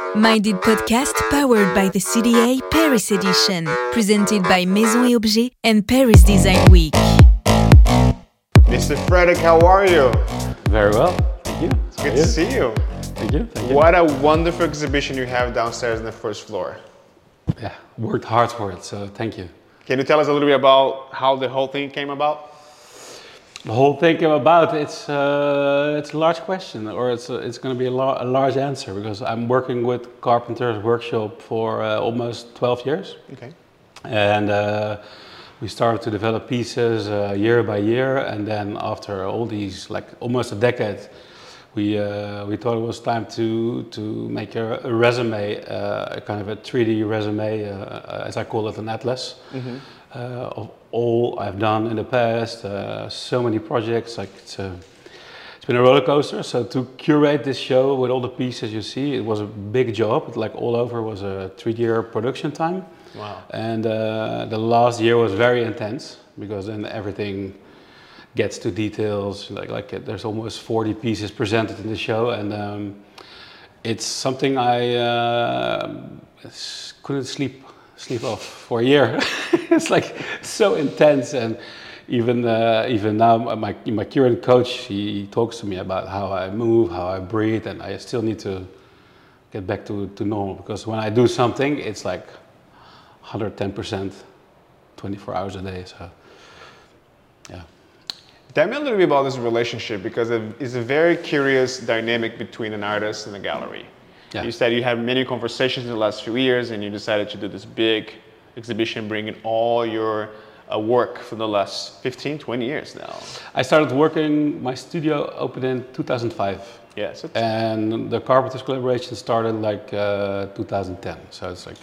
Minded podcast powered by the CDA Paris edition, presented by Maison et Objets and Paris Design Week. Mr. Frederik, how are you? Very well, thank you. It's good to see you. Thank you. Thank you. What a wonderful exhibition you have downstairs on the first floor. Yeah, worked hard for it, so thank you. Can you tell us a little bit about how the whole thing came about? The whole thing came about. It's uh, it's a large question, or it's a, it's going to be a, a large answer because I'm working with Carpenter's Workshop for uh, almost 12 years, Okay. and uh, we started to develop pieces uh, year by year, and then after all these like almost a decade, we uh, we thought it was time to to make a, a resume, uh, a kind of a 3D resume, uh, as I call it, an atlas uh, of all I've done in the past. Uh, so many projects, like it's a, it's been a roller coaster. So to curate this show with all the pieces you see, it was a big job. Like all over was a three-year production time. Wow. And uh, the last year was very intense because then everything gets to details. Like like uh, there's almost 40 pieces presented in the show, and um, it's something I uh, couldn't sleep sleep off for a year. it's like so intense, and even uh, even now, my my current coach he talks to me about how I move, how I breathe, and I still need to get back to, to normal because when I do something, it's like 110%, 24 hours a day. So, yeah. Tell me a little bit about this relationship because it's a very curious dynamic between an artist and a gallery. Yeah. You said you had many conversations in the last few years and you decided to do this big exhibition bringing all your uh, work from the last 15, 20 years now. I started working, my studio opened in 2005. Yeah, so And the Carpenters collaboration started like uh, 2010. So it's like,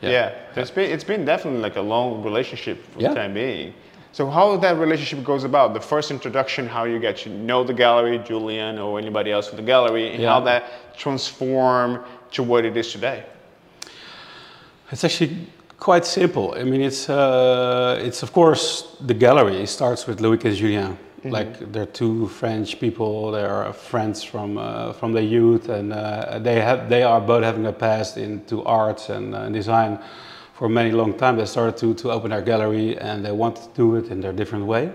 yeah, yeah. It's been it's been definitely like a long relationship for Yeah. the time being. So how that relationship goes about? The first introduction, how you get to know the gallery, Julien or anybody else with the gallery, and how that transform to what it is today. It's actually quite simple. I mean, it's uh, it's of course the gallery it starts with Loïc and Julien. Like they're two French people. They are friends from uh, from their youth, and uh, they have they are both having a past into arts and uh, design for many long time. They started to to open their gallery, and they wanted to do it in their different way.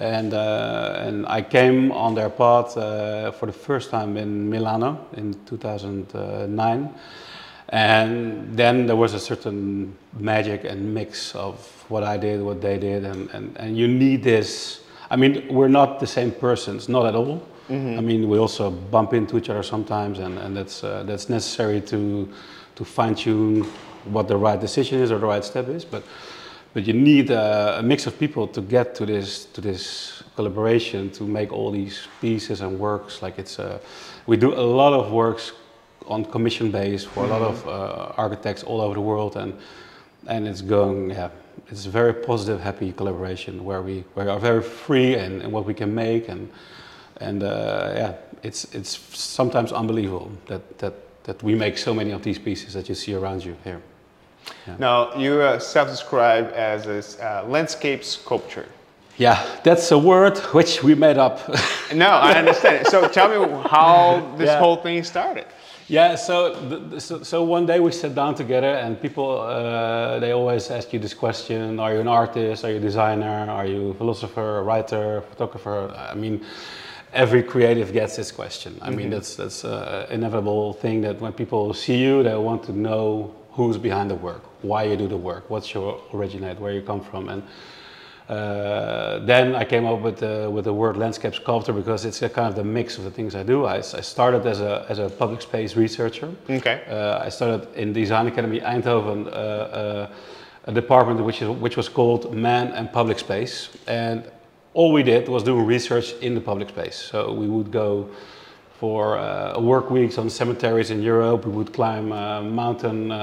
And uh, and I came on their path uh, for the first time in Milano in 2009. And then there was a certain magic and mix of what I did, what they did, and, and, and you need this. I mean, we're not the same persons, not at all. I mean, we also bump into each other sometimes, and, and that's, uh, that's necessary to, to fine tune what the right decision is or the right step is. But, but you need a, a mix of people to get to this, to this collaboration to make all these pieces and works. Like it's, uh, we do a lot of works on commission base for a lot of uh, architects all over the world, and and it's going. Yeah, it's a very positive, happy collaboration where we we are very free in, in what we can make, and and uh, yeah, it's it's sometimes unbelievable that that that we make so many of these pieces that you see around you here. Now, you uh, self-describe as a uh, landscape sculpture. Yeah, that's a word which we made up. No, I understand. so tell me how this Yeah. whole thing started. Yeah, so, the, so so one day we sat down together, and people uh, they always ask you this question: Are you an artist? Are you a designer? Are you a philosopher, a writer, photographer? I mean, every creative gets this question. I mean, that's that's an inevitable thing that when people see you, they want to know who's behind the work, why you do the work, what's your originate, where you come from, and uh, then I came up with the, with the word landscape sculptor because it's a kind of the mix of the things I do. I started as a, as a public space researcher. Okay. Uh, I started in Design Academy Eindhoven, uh, uh, a department which, is, which was called Man and Public Space. And all we did was doing research in the public space. So we would go for uh, work weeks on cemeteries in Europe. We would climb uh, mountain uh,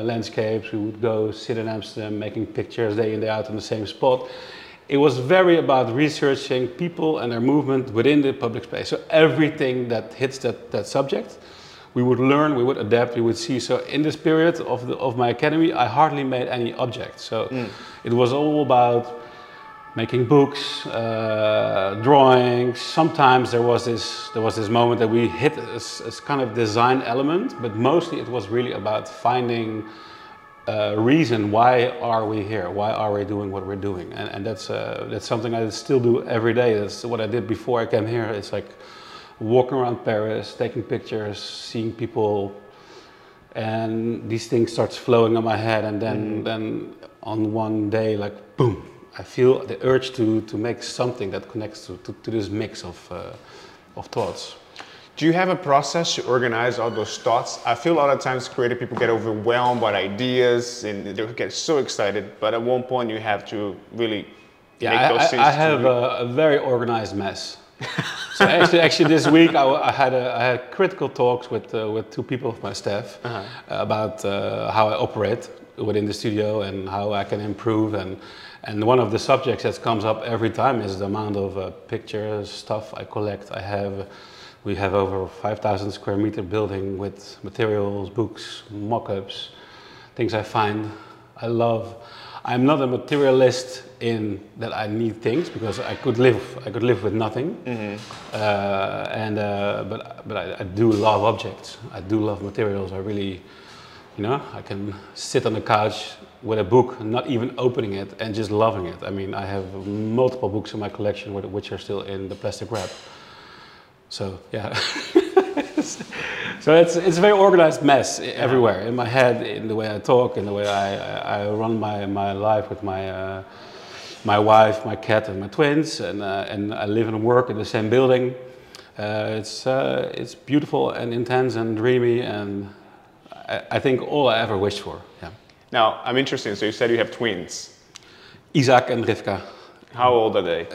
uh, landscapes. We would go sit in Amsterdam making pictures day in, day out on the same spot. It was very about researching people and their movement within the public space. So everything that hits that, that subject, we would learn, we would adapt, we would see. So in this period of, the, of my academy, I hardly made any objects. So it was all about making books, uh, drawings. Sometimes there was this there was this moment that we hit a, s- a s- kind of design element, but mostly it was really about finding a reason why are we here? Why are we doing what we're doing? And, and that's uh, that's something I still do every day. That's what I did before I came here. It's like walking around Paris, taking pictures, seeing people and these things starts flowing on my head and then then on one day like boom i feel the urge to to make something that connects to, to, to this mix of uh, of thoughts Do you have a process to organize all those thoughts? I feel a lot of times creative people get overwhelmed by ideas and they get so excited, but at one point you have to really yeah make i, those I, things. I to have a, a very organized mess so actually actually this week I had a, I had critical talks with uh, with two people of my staff Uh-huh. about uh, how I operate within the studio and how I can improve and and one of the subjects that comes up every time is the amount of uh, pictures stuff I collect I have we have over 5000 square meter building with materials books mock-ups things I find I love I'm not a materialist in that I need things because I could live I could live with nothing uh, and uh, but but I, I do love objects. I do love materials. I really, you know, I can sit on the couch with a book, not even opening it, and just loving it. I mean, I have multiple books in my collection which are still in the plastic wrap. So yeah. so it's it's a very organized mess everywhere in my head, in the way I talk, in the way I, I, I run my, my life with my uh, my wife, my cat, and my twins, and uh, and I live and work in the same building. Uh, it's uh, it's beautiful and intense and dreamy, and I, I think all I ever wished for. Yeah. Now, I'm interested. So you said you have twins. Isaac and Rivka, How old are they?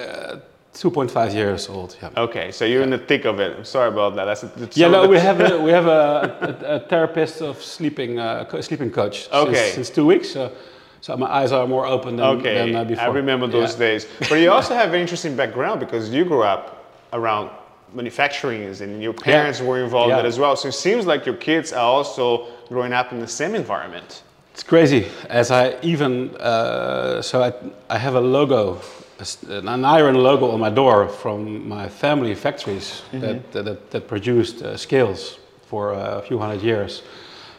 2.5 years old. Yeah. Okay, so you're in the thick of it. I'm sorry about that. That's that's Yeah, no, we have a, we have a, a, a therapist of sleeping uh, co- sleeping coach Okay. since two weeks. So, so my eyes are more open than, Okay, than uh, before. I remember those Yeah. days. But you also have an interesting background because you grew up around manufacturing and your parents were involved in Yeah. it as well. So it seems like your kids are also growing up in the same environment. It's crazy. As I even uh, so I, I have a logo, an iron logo on my door from my family factories that, that that produced uh, scales for a few hundred years.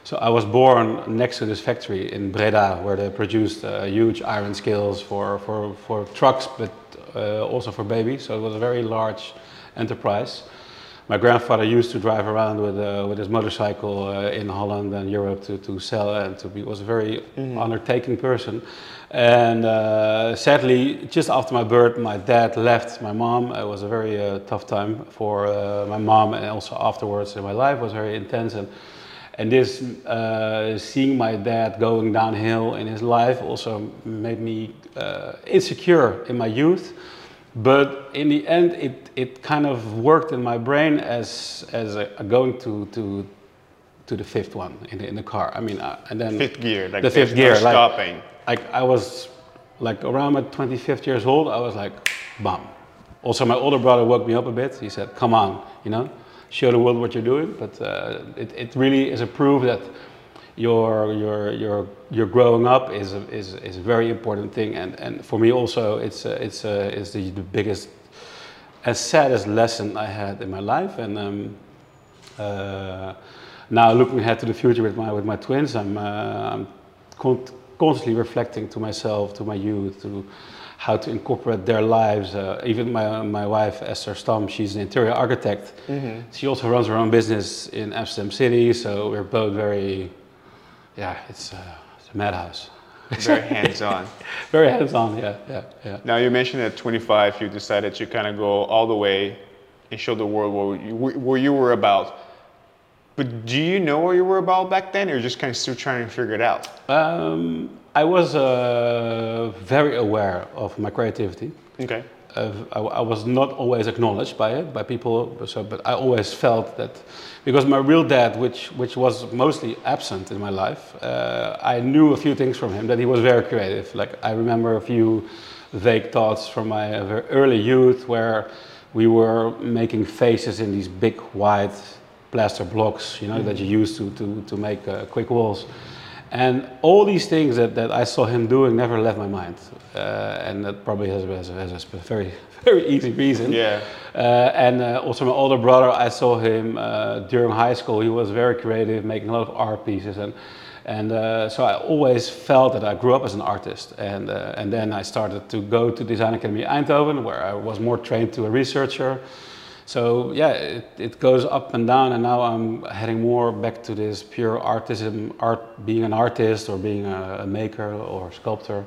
So I was born next to this factory in Breda, where they produced uh, huge iron scales for for for trucks, but uh, also for babies. So it was a very large enterprise. My grandfather used to drive around with, uh, with his motorcycle uh, in Holland and Europe to, to sell and to be was a very undertaking person. And uh, sadly, just after my birth, my dad left my mom. It was a very uh, tough time for uh, my mom, and also afterwards in my life was very intense. And and this uh, seeing my dad going downhill in his life also made me uh, insecure in my youth. But in the end, it, it kind of worked in my brain as, as a, a going to, to, to the fifth one in the, in the car. I mean, uh, and then Fifth gear, like the fifth gear, like, stopping. like I was like around my 25th years old, I was like, bam. Also, my older brother woke me up a bit. He said, come on, you know, show the world what you're doing. But uh, it, it really is a proof that your, your, your, your growing up is a, is, is a very important thing. And, and for me also, it's, uh, it's, uh, it's the, the biggest, as saddest lesson I had in my life. And um, uh, now looking ahead to the future with my with my twins, I'm uh, I'm con- constantly reflecting to myself, to my youth, to how to incorporate their lives. Uh, even my my wife Esther Stam, she's an interior architect. She also runs her own business in Amsterdam City, so we're both very, yeah, it's, uh, it's a madhouse. Very hands-on. Very hands-on, yeah, yeah, yeah. Now you mentioned at 25 you decided to kind of go all the way and show the world what you, where you were about. But do you know what you were about back then, or just kind of still trying to figure it out? Um, I was uh, very aware of my creativity. Okay. I, I was not always acknowledged by it by people so but I always felt that because my real dad which which was mostly absent in my life uh, I knew a few things from him that he was very creative. Like I remember a few vague thoughts from my uh, very early youth where we were making faces in these big white plaster blocks you know that you use to to, to make uh, quick walls And all these things that, that I saw him doing never left my mind. Uh, and that probably has, has, has a very, very easy reason. Yeah. Uh, and uh, also my older brother, I saw him uh, during high school. He was very creative, making a lot of art pieces, and and uh, so I always felt that I grew up as an artist. And uh, and then I started to go to Design Academy Eindhoven, where I was more trained to a researcher. So yeah, it, it goes up and down, and now I'm heading more back to this pure artism, art, being an artist or being a, a maker or a sculptor.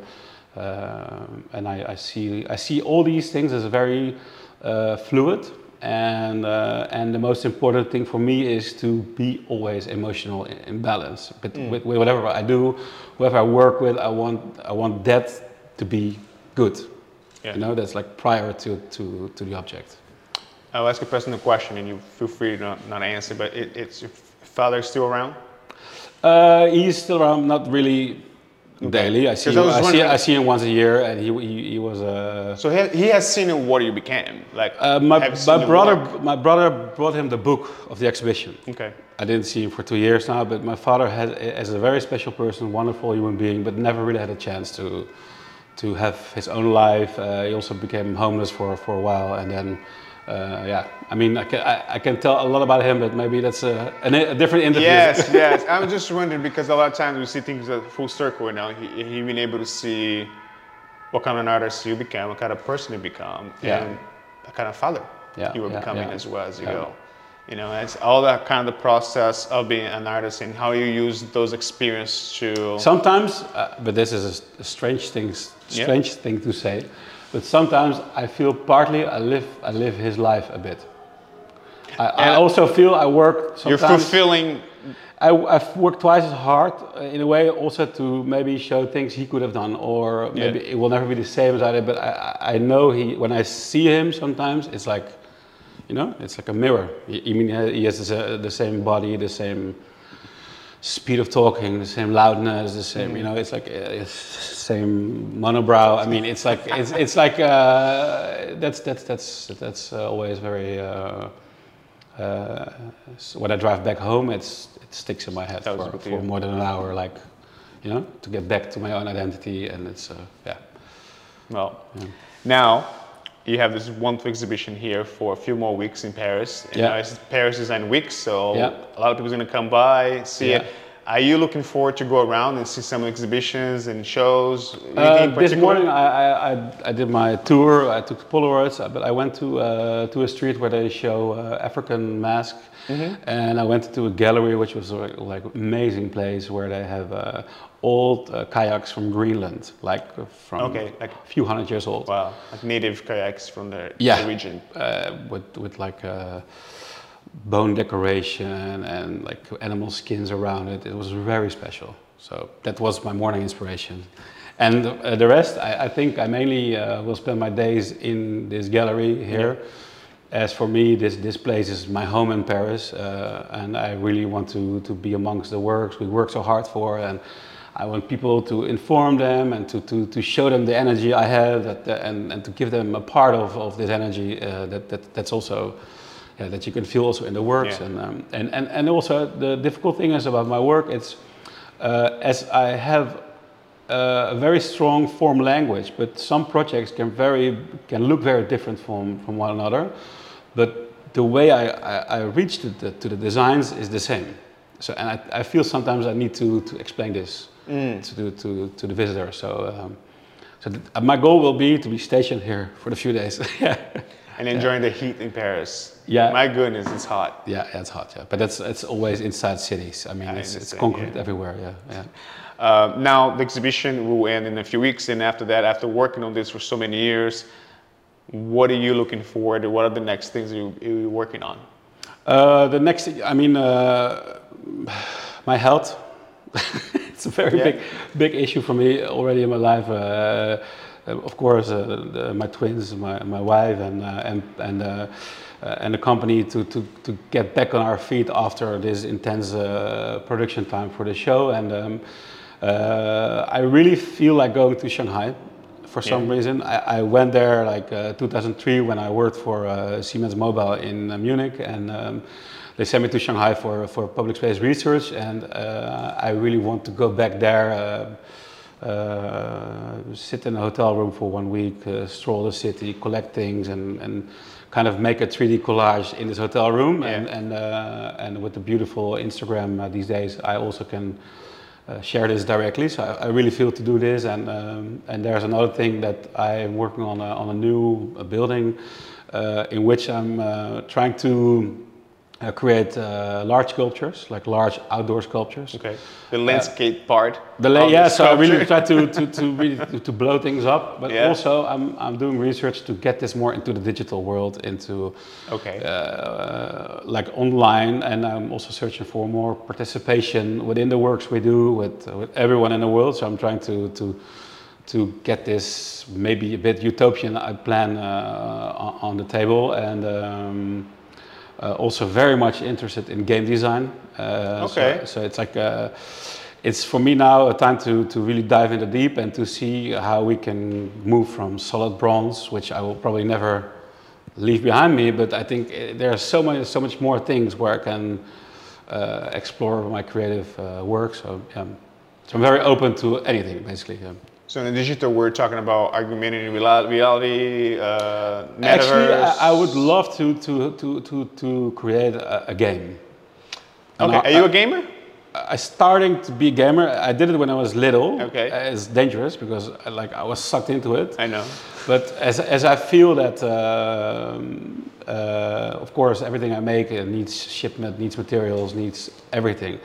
Uh, and I, I see I see all these things as very uh, fluid, and uh, and the most important thing for me is to be always emotional in, in balance. But with, with whatever I do, whoever I work with, I want I want that to be good. Yeah. You know, that's like prior to, to, to the object. I'll ask a personal question, and you feel free to not, not answer. But it, it's your father still around? Uh, he's still around, not really daily. I see, I him, I, see, I see him once a year, and he, he, he was uh, So he, he has seen what you became. Like uh, my, have you seen my brother. work? My brother brought him the book of the exhibition. Okay. I didn't see him for two years now, but my father has, as a very special person, wonderful human being, but never really had a chance to to have his own life. Uh, he also became homeless for, for a while, and then uh, yeah. I mean, I can I, I can tell a lot about him, but maybe that's a, a, a different interview. Yes, yes. I'm just wondering because a lot of times we see things at full circle. You know, he, he been able to see what kind of an artist you become, what kind of person you become, Yeah. and the kind of father Yeah, you were yeah, becoming as well as you go. You know, it's all that kind of the process of being an artist and how you use those experiences to. Sometimes, uh, but this is a strange thing, strange thing to say, but sometimes I feel partly I live I live his life a bit. I, I also feel I work you're fulfilling. I, I've worked twice as hard uh, in a way also to maybe show things he could have done or maybe Yeah. it will never be the same as I did but I, I know he when I see him sometimes it's like you know it's like a mirror I mean he has the same body the same speed of talking the same loudness the same you know it's like uh, it's same monobrow. I mean it's like it's, it's like uh, that's that's that's that's uh, always very uh, uh, so when I drive back home, it's it sticks in my head That for, for more than an hour, like you know, to get back to my own identity, and it's uh, yeah. Well, now you have this wonderful exhibition here for a few more weeks in Paris. And Yeah. it's Paris Design Week, so Yeah. a lot of people are going to come by, see Yeah. it. Are you looking forward to go around and see some exhibitions and shows? Uh, this morning I, I, I, did my tour. I took Polaroids, uh, but I went to uh, to a street where they show uh, African mask, Mm-hmm. and I went to a gallery which was a, like amazing place where they have uh, old uh, kayaks from Greenland, like uh, from Okay, like- a few hundred years old. Wow, like native kayaks from the, yeah, the region. uh, with with like uh, bone decoration and like animal skins around it. It was very special. So that was my morning inspiration. And uh, the rest, I, I think I mainly uh, will spend my days in this gallery here. As for me, this, this place is my home in Paris, uh, and I really want to, to be amongst the works we work so hard for. And I want people to inform them and to, to, to show them the energy I have that, and, and to give them a part of, of this energy uh, that, that, that's also yeah, that you can feel also in the works. Yeah. And, um, and, and, and also the difficult thing is about my work, it's uh, as I have uh, a very strong form language, but some projects can very can look very different from, from one another. But the way I, I, I reach to the, to the designs is the same. So and I, I feel sometimes I need to, to explain this to, to, to the visitor. So um, so th- uh, my goal will be to be stationed here for the few days. yeah. And enjoying the heat in Paris. Yeah. My goodness, it's hot. Yeah, yeah, it's hot. Yeah, but that's it's always inside cities. I mean, I it's, it's concrete yeah. everywhere. Yeah, yeah. Uh, now the exhibition will end in a few weeks, and after that, after working on this for so many years, what are you looking forward? to? What are the next things you, you're working on? Uh, the next, I mean, uh, my health. it's a very Yeah. big, big issue for me already in my life. Uh, uh, of course, uh, the, my twins, my, my wife, and uh, and and and the company to, to to get back on our feet after this intense uh, production time for the show. And um, uh, I really feel like going to Shanghai for some Yeah. reason. I, I went there like uh, 2003 when I worked for uh, Siemens Mobile in uh, Munich, and um, they sent me to Shanghai for, for public space research, and uh, I really want to go back there, uh, uh, sit in a hotel room for one week, uh, stroll the city, collect things, and, and kind of make a 3D collage in this hotel room. Yeah. And, and, uh, and with the beautiful Instagram uh, these days, I also can uh, share this directly. So I, I really feel to do this. And, um, and there's another thing that I'm working on a, on a new uh, building uh, in which I'm uh, trying to uh, create uh, large sculptures, like large outdoor sculptures. Okay. The landscape part. The la- yeah, so I really try to, to, to, really, to, to blow things up, but Yeah. also I'm, I'm doing research to get this more into the digital world, into Okay. uh, like online, and I'm also searching for more participation within the works we do with, with everyone in the world. So I'm trying to to to get this maybe a bit utopian uh, plan uh, on, on the table, and um, uh, also very much interested in game design. Uh, so- Okay. So, it's like. Uh, it's for me now a time to, to really dive into deep and to see how we can move from solid bronze, which I will probably never leave behind me. But I think there are so many, so much more things where I can uh, explore my creative uh, work. So, yeah. so I'm very open to anything, basically. Yeah. So in the digital, we're talking about augmented reality, uh, metaverse. Actually, I, I would love to to to to, to create a, a game. And Okay. I- Are you a gamer? I starting to be a gamer. I did it when I was little. Okay. Uh, It's dangerous because I, like I was sucked into it. I know. But as, as I feel that, um, uh, of course, everything I make uh, needs shipment, needs materials, needs everything.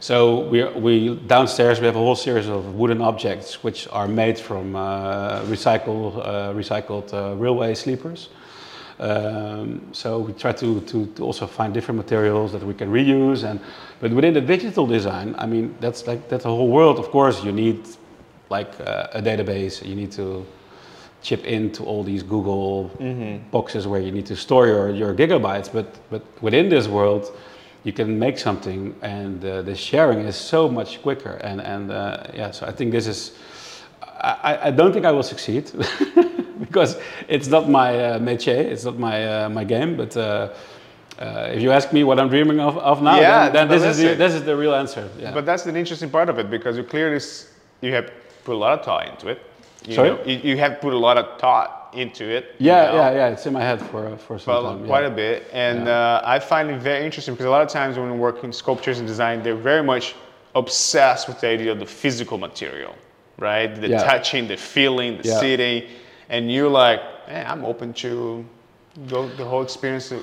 So we, we downstairs we have a whole series of wooden objects which are made from uh, recycled uh, recycled uh, railway sleepers. Um, so we try to, to, to also find different materials that we can reuse and but within the digital design i mean that's like that's a whole world. Of course you need like uh, a database. You need to chip into all these google boxes where you need to store your, your gigabytes. But but within this world you can make something and uh, the sharing is so much quicker and and uh, yeah so i think this is I, I don't think I will succeed because it's not my uh, métier, it's not my uh, my game. But uh, uh, if you ask me what I'm dreaming of, of now, Yeah, then, then this is the, this is the real answer. Yeah. But that's the interesting part of it because you clearly you have put a lot of thought into it. You Sorry? know, you, you have put a lot of thought into it. you yeah, know, yeah, yeah. It's in my head for for some Well, time. quite yeah. a bit, and Yeah. uh, I find it very interesting because a lot of times when we work in sculptures and design, they're very much obsessed with the idea of the physical material, right? The Yeah. touching, the feeling, the sitting, and you're like, eh, I'm open to go the whole experience, of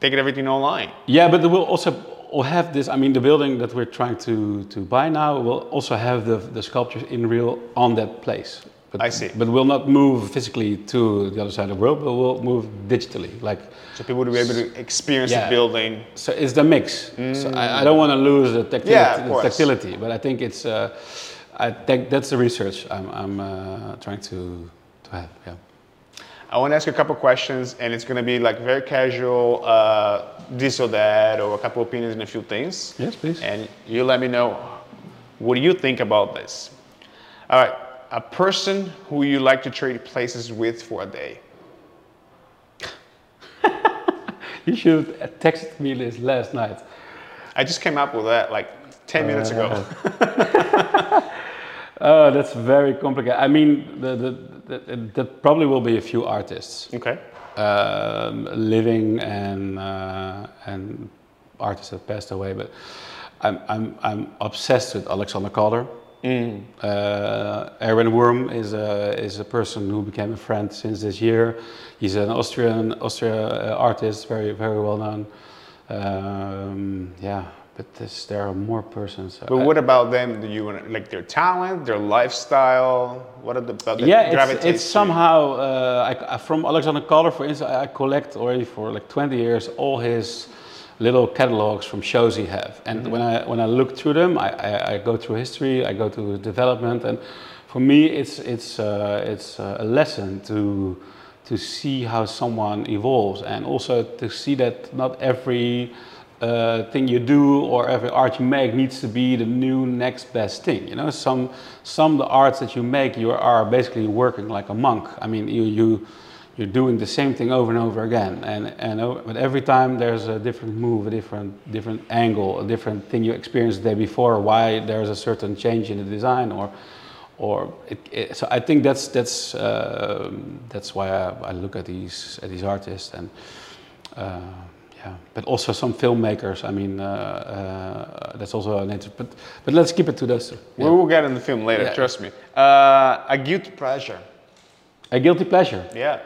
taking everything online. Yeah, but we'll also will have this. I mean, the building that we're trying to to buy now will also have the the sculptures in real on that place. But, I see. But we'll not move physically to the other side of the world, but we'll move digitally, like. So people will be able to experience Yeah. the building. So it's the mix. So I, I don't want to lose the tactility, Yeah, the tactility, but I think it's. Uh, I think that's the research I'm, I'm uh, trying to to have. Yeah. I want to ask you a couple questions, and it's going to be like very casual, uh, this or that, or a couple opinions and a few things. Yes, please. And you let me know what do you think about this. All right, a person who you like to trade places with for a day. You should have texted me this last night. I just came up with that like 10 minutes ago. Oh, that's very complicated. I mean, the, the, the, that probably will be a few artists, Okay. um, living and uh, and artists that passed away. But I'm I'm I'm obsessed with Alexander Calder. Uh, Erwin Wurm is a is a person who became a friend since this year. He's an Austrian Austria uh, artist, very very well known. Um, yeah, but this, there are more persons. But I- what about them? Do you want like their talent, their lifestyle? What are the about yeah, it's, it's somehow uh, I, from Alexander Calder, for instance, I collect already for like 20 years all his little catalogs from shows he have. And Mm-hmm. when I when I look through them, I, I, I go through history, I go to development, and for me, it's it's uh, it's uh, a lesson to to see how someone evolves, and also to see that not every uh, thing you do or every art you make needs to be the new next best thing. You know, some some of the arts that you make, you are basically working like a monk. I mean, you you you're doing the same thing over and over again, and and but every time there's a different move, a different different angle, a different thing you experienced the day before. Why there's a certain change in the design, or or it, it, so I think that's that's um that's why I, I look at these at these artists and. Uh, yeah, but also some filmmakers. I mean, uh, uh, that's also an interest. But but let's keep it to those. two. We will get in the film later, Yeah. trust me. Uh, a guilty pleasure. A guilty pleasure. Yeah.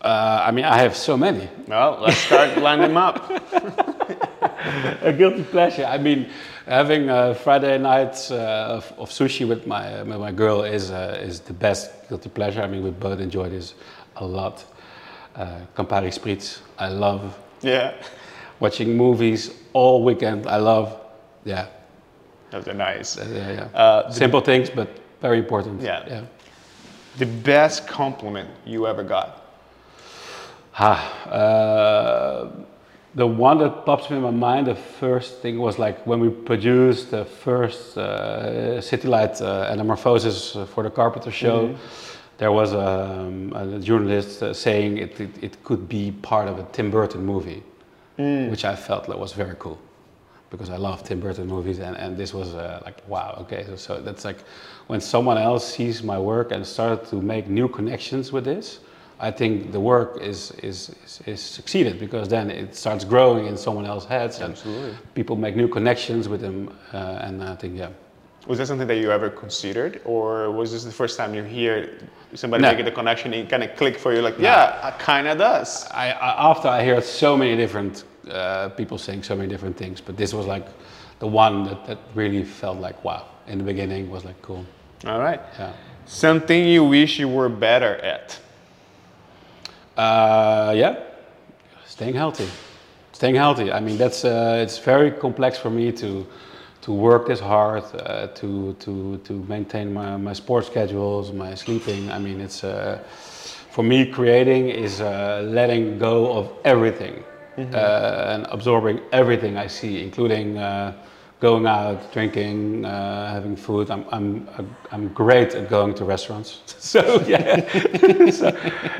Uh, I mean, I have so many. Well, let's start lining them up. a guilty pleasure. I mean, having uh, Friday nights uh, of, of sushi with my with my girl is uh, is the best guilty pleasure. I mean, we both enjoy this a lot. Uh, Campari Spritz, I love. Yeah. Watching movies all weekend, I love. Yeah, Those are nice. yeah, yeah. Uh, Simple things, but very important. Yeah. yeah. The best compliment you ever got. Ah, uh, the one that pops in my mind, the first thing was like when we produced the first uh, City Light uh, Anamorphosis for the Carpenter show. There was um, a journalist uh, saying it, it, it could be part of a Tim Burton movie, which I felt that was very cool because I love Tim Burton movies, and, and this was uh, like wow, okay, so, so that's like when someone else sees my work and started to make new connections with this, I think the work is is, is, is succeeded because then it starts growing in someone else's heads, and Absolutely. people make new connections with them, uh, and I think yeah, Was that something that you ever considered, or was this the first time you hear somebody No. making the connection and it kind of click for you? Like, yeah, it kind of does. I, I after I heard so many different uh, people saying so many different things, but this was like the one that, that really felt like wow. In the beginning was like cool, All right. yeah. Something you wish you were better at. Uh, yeah, staying healthy. Staying healthy. I mean, that's uh, it's very complex for me to to work this hard, uh, to to to maintain my, my sports schedules, my sleeping. I mean, it's uh, for me creating is uh, letting go of everything uh, and absorbing everything I see, including. Going out, drinking, uh, having food. I'm, I'm, I'm great at going to restaurants. So yeah, so,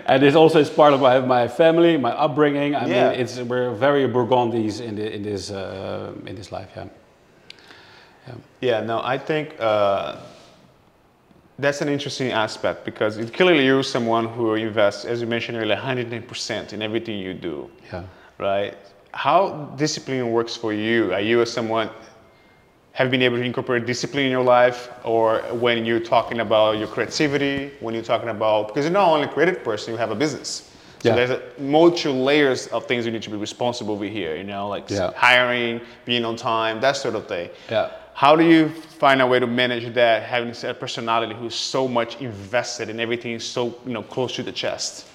and it also is part of my, my family, my upbringing. I Yeah. mean, it's we're very Burgundies in the, in this uh, in this life. Yeah. Yeah, no, I think uh, that's an interesting aspect because it clearly you're someone who invests, as you mentioned earlier, 110% in everything you do, Yeah. right? How discipline works for you? Are you as someone have been able to incorporate discipline in your life, or when you're talking about your creativity, when you're talking about because you're not only a creative person, you have a business. So Yeah. there's a multi layers of things you need to be responsible over here. You know, like Yeah. hiring, being on time, that sort of thing. Yeah. How do you find a way to manage that, having a personality who's so much invested in everything, so you know close to the chest?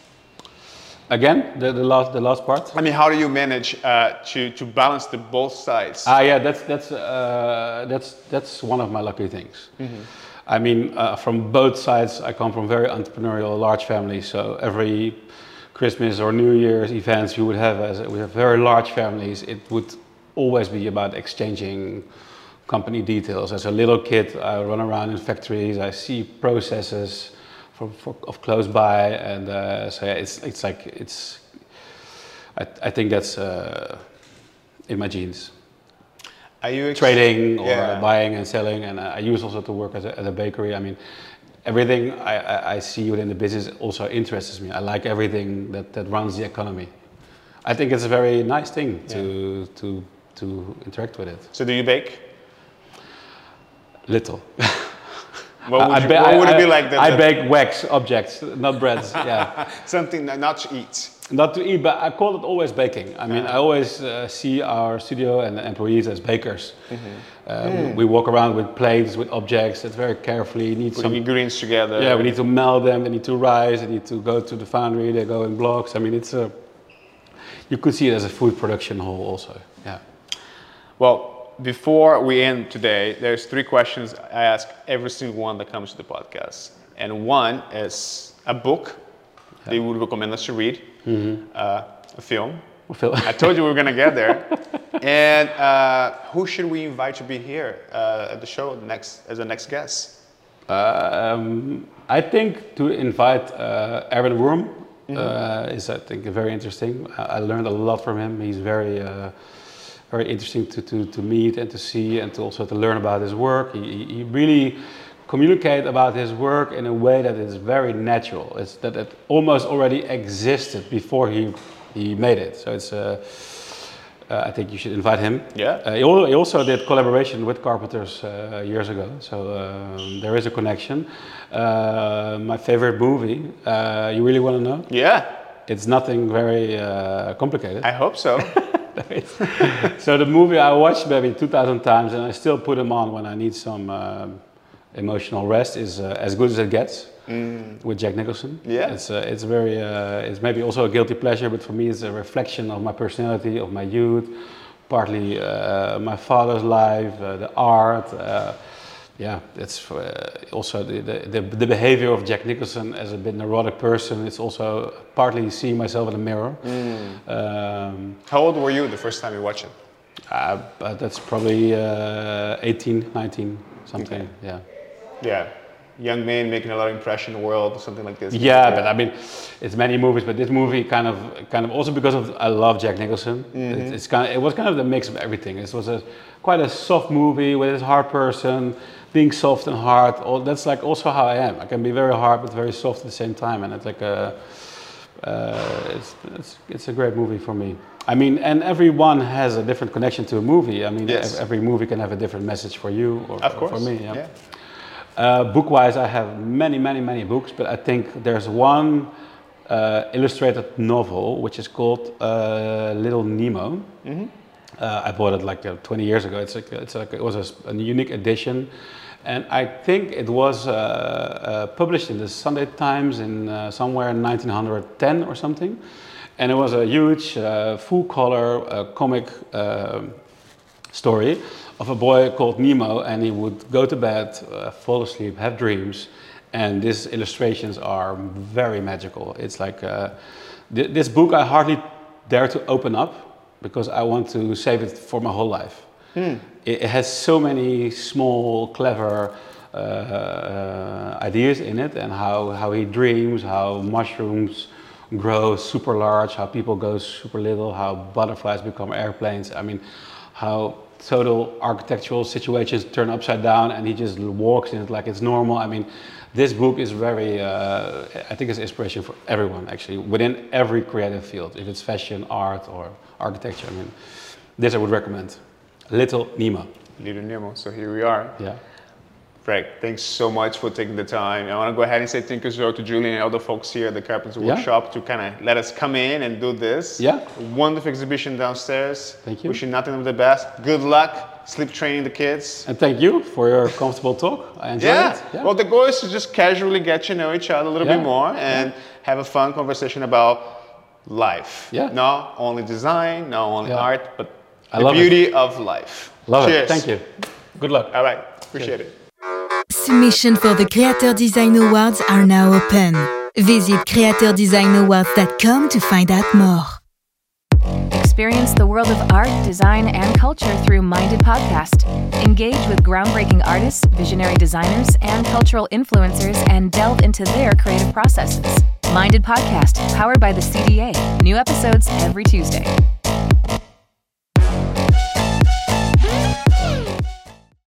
Again, the, the last the last part. I mean, how do you manage uh, to to balance the both sides? Ah, yeah, that's that's uh, that's that's one of my lucky things. I mean, uh, from both sides, I come from very entrepreneurial, large families. So every Christmas or New Year's events you would have, as we have very large families, it would always be about exchanging company details. As a little kid, I run around in factories, I see processes from, for, of close by, and uh, so yeah, it's it's like it's. I, I think that's uh, in my genes Are you trading or Yeah. buying and selling, and I use also to work as a, at a bakery. I mean, everything I, I, I see within the business also interests me. I like everything that, that runs the economy. I think it's a very nice thing to to to interact with it. So do you bake? Little. What would, I you, ba- what would I- it be like? That, I that- bake wax objects, not breads. Yeah. something that not to eat. Not to eat, but I call it always baking. I mean, I always uh, see our studio and employees as bakers. Uh, we- We walk around with plates, with objects. That's very carefully. You need Putting some. ingredients together. Yeah, we need to melt them. They need to rise. They need to go to the foundry. They go in blocks. I mean, it's a. You could see it as a food production hall also. Yeah. Well, before we end today, there's three questions I ask every single one that comes to the podcast. And one is a book you would recommend us to read, uh, a film. I feel- I told you we were going to get there. and uh, who should we invite to be here uh, at the show next as a next guest? Um, I think to invite uh, Erwin Wurm uh, is I think very interesting. I, I learned a lot from him. He's very uh, very interesting to, to, to meet and to see and to also to learn about his work. He, he- really communicate about his work in a way that is very natural. It's that it almost already existed before he he made it. So it's. Uh, uh, I think you should invite him. Yeah. Uh, he, al- he also did collaboration with Carpenters uh, years ago, so um, there is a connection. Uh, my favorite movie. Uh, you really want to know? Yeah, It's nothing very uh, complicated. I hope so. so the movie I watched maybe 2,000 times, and I still put them on when I need some um emotional rest. Is uh, as good as it gets with Jack Nicholson. Yeah. it's uh, it's very uh, it's maybe also a guilty pleasure, but for me it's a reflection of my personality, of my youth, partly uh, my father's life, uh, the art. Yeah, it's uh, also the, the, the, behavior of Jack Nicholson as a bit neurotic person. It's also partly seeing myself in the mirror. Um, How old were you the first time you watched it? uh, but that's probably uh, 18, 19, something. Okay. Yeah. Yeah, young man making a lot of impression in the world, something like this. Yeah, but I mean, it's many movies, but this movie kind of, kind of also because of I love Jack Nicholson. It's, it's kind of, it was kind of the mix of everything. It was a quite a soft movie with his hard person, being soft and hard. All that's like also how I am. I can be very hard but very soft at the same time, and it's like a, uh, it's, it's it's a great movie for me. I mean, and everyone has a different connection to a movie. I mean, Yes. every movie can have a different message for you or, or for me. Yeah. yeah. Uh, book-wise, I have many, many, many books, but I think there's one uh, illustrated novel which is called uh, Little Nemo. Uh, I bought it like uh, 20 years ago. It's like, it's like it was a unique edition, and I think it was uh, uh, published in the Sunday Times in uh, somewhere in 1910 or something, and it was a huge, uh, full-color uh, comic. um story of a boy called Nemo, and he would go to bed, uh, fall asleep, have dreams, and these illustrations are very magical. It's like uh, th- this book I hardly dare to open up because I want to save it for my whole life. It, it has so many small, clever uh, uh, ideas in it, and how, how he dreams, how mushrooms grow super large, how people go super little, how butterflies become airplanes. I mean, how total architectural situations turn upside down and he just walks in it like it's normal. I mean, this book is very, uh, I think it's inspiration for everyone actually, within every creative field, if it's fashion, art, or architecture. I mean, this I would recommend. Little Nemo. Little Nemo. So here we are. Yeah. Frank, thanks so much for taking the time. I want to go ahead and say thank you so to Julien and all the folks here at the Carpenters Yeah. Workshop to kind of let us come in and do this. Yeah. Wonderful exhibition downstairs. Thank you. Wishing nothing but the best. Good luck. Sleep training the kids. And thank you for your comfortable talk. I enjoyed Yeah. it. Well, the goal is to just casually get to know each other a little Yeah. bit more and have a fun conversation about life. Yeah. Not only design, not only Yeah. art, but I the love it. beauty of life. Love Cheers. it. Thank you. Good luck. All right. Appreciate it. Submission for the Creator Design Awards are now open. Visit creatordesignAwards.com to find out more. Experience the world of art, design, and culture through Minded Podcast. Engage with groundbreaking artists, visionary designers, and cultural influencers and delve into their creative processes. Minded Podcast, powered by the CDA. New episodes every Tuesday.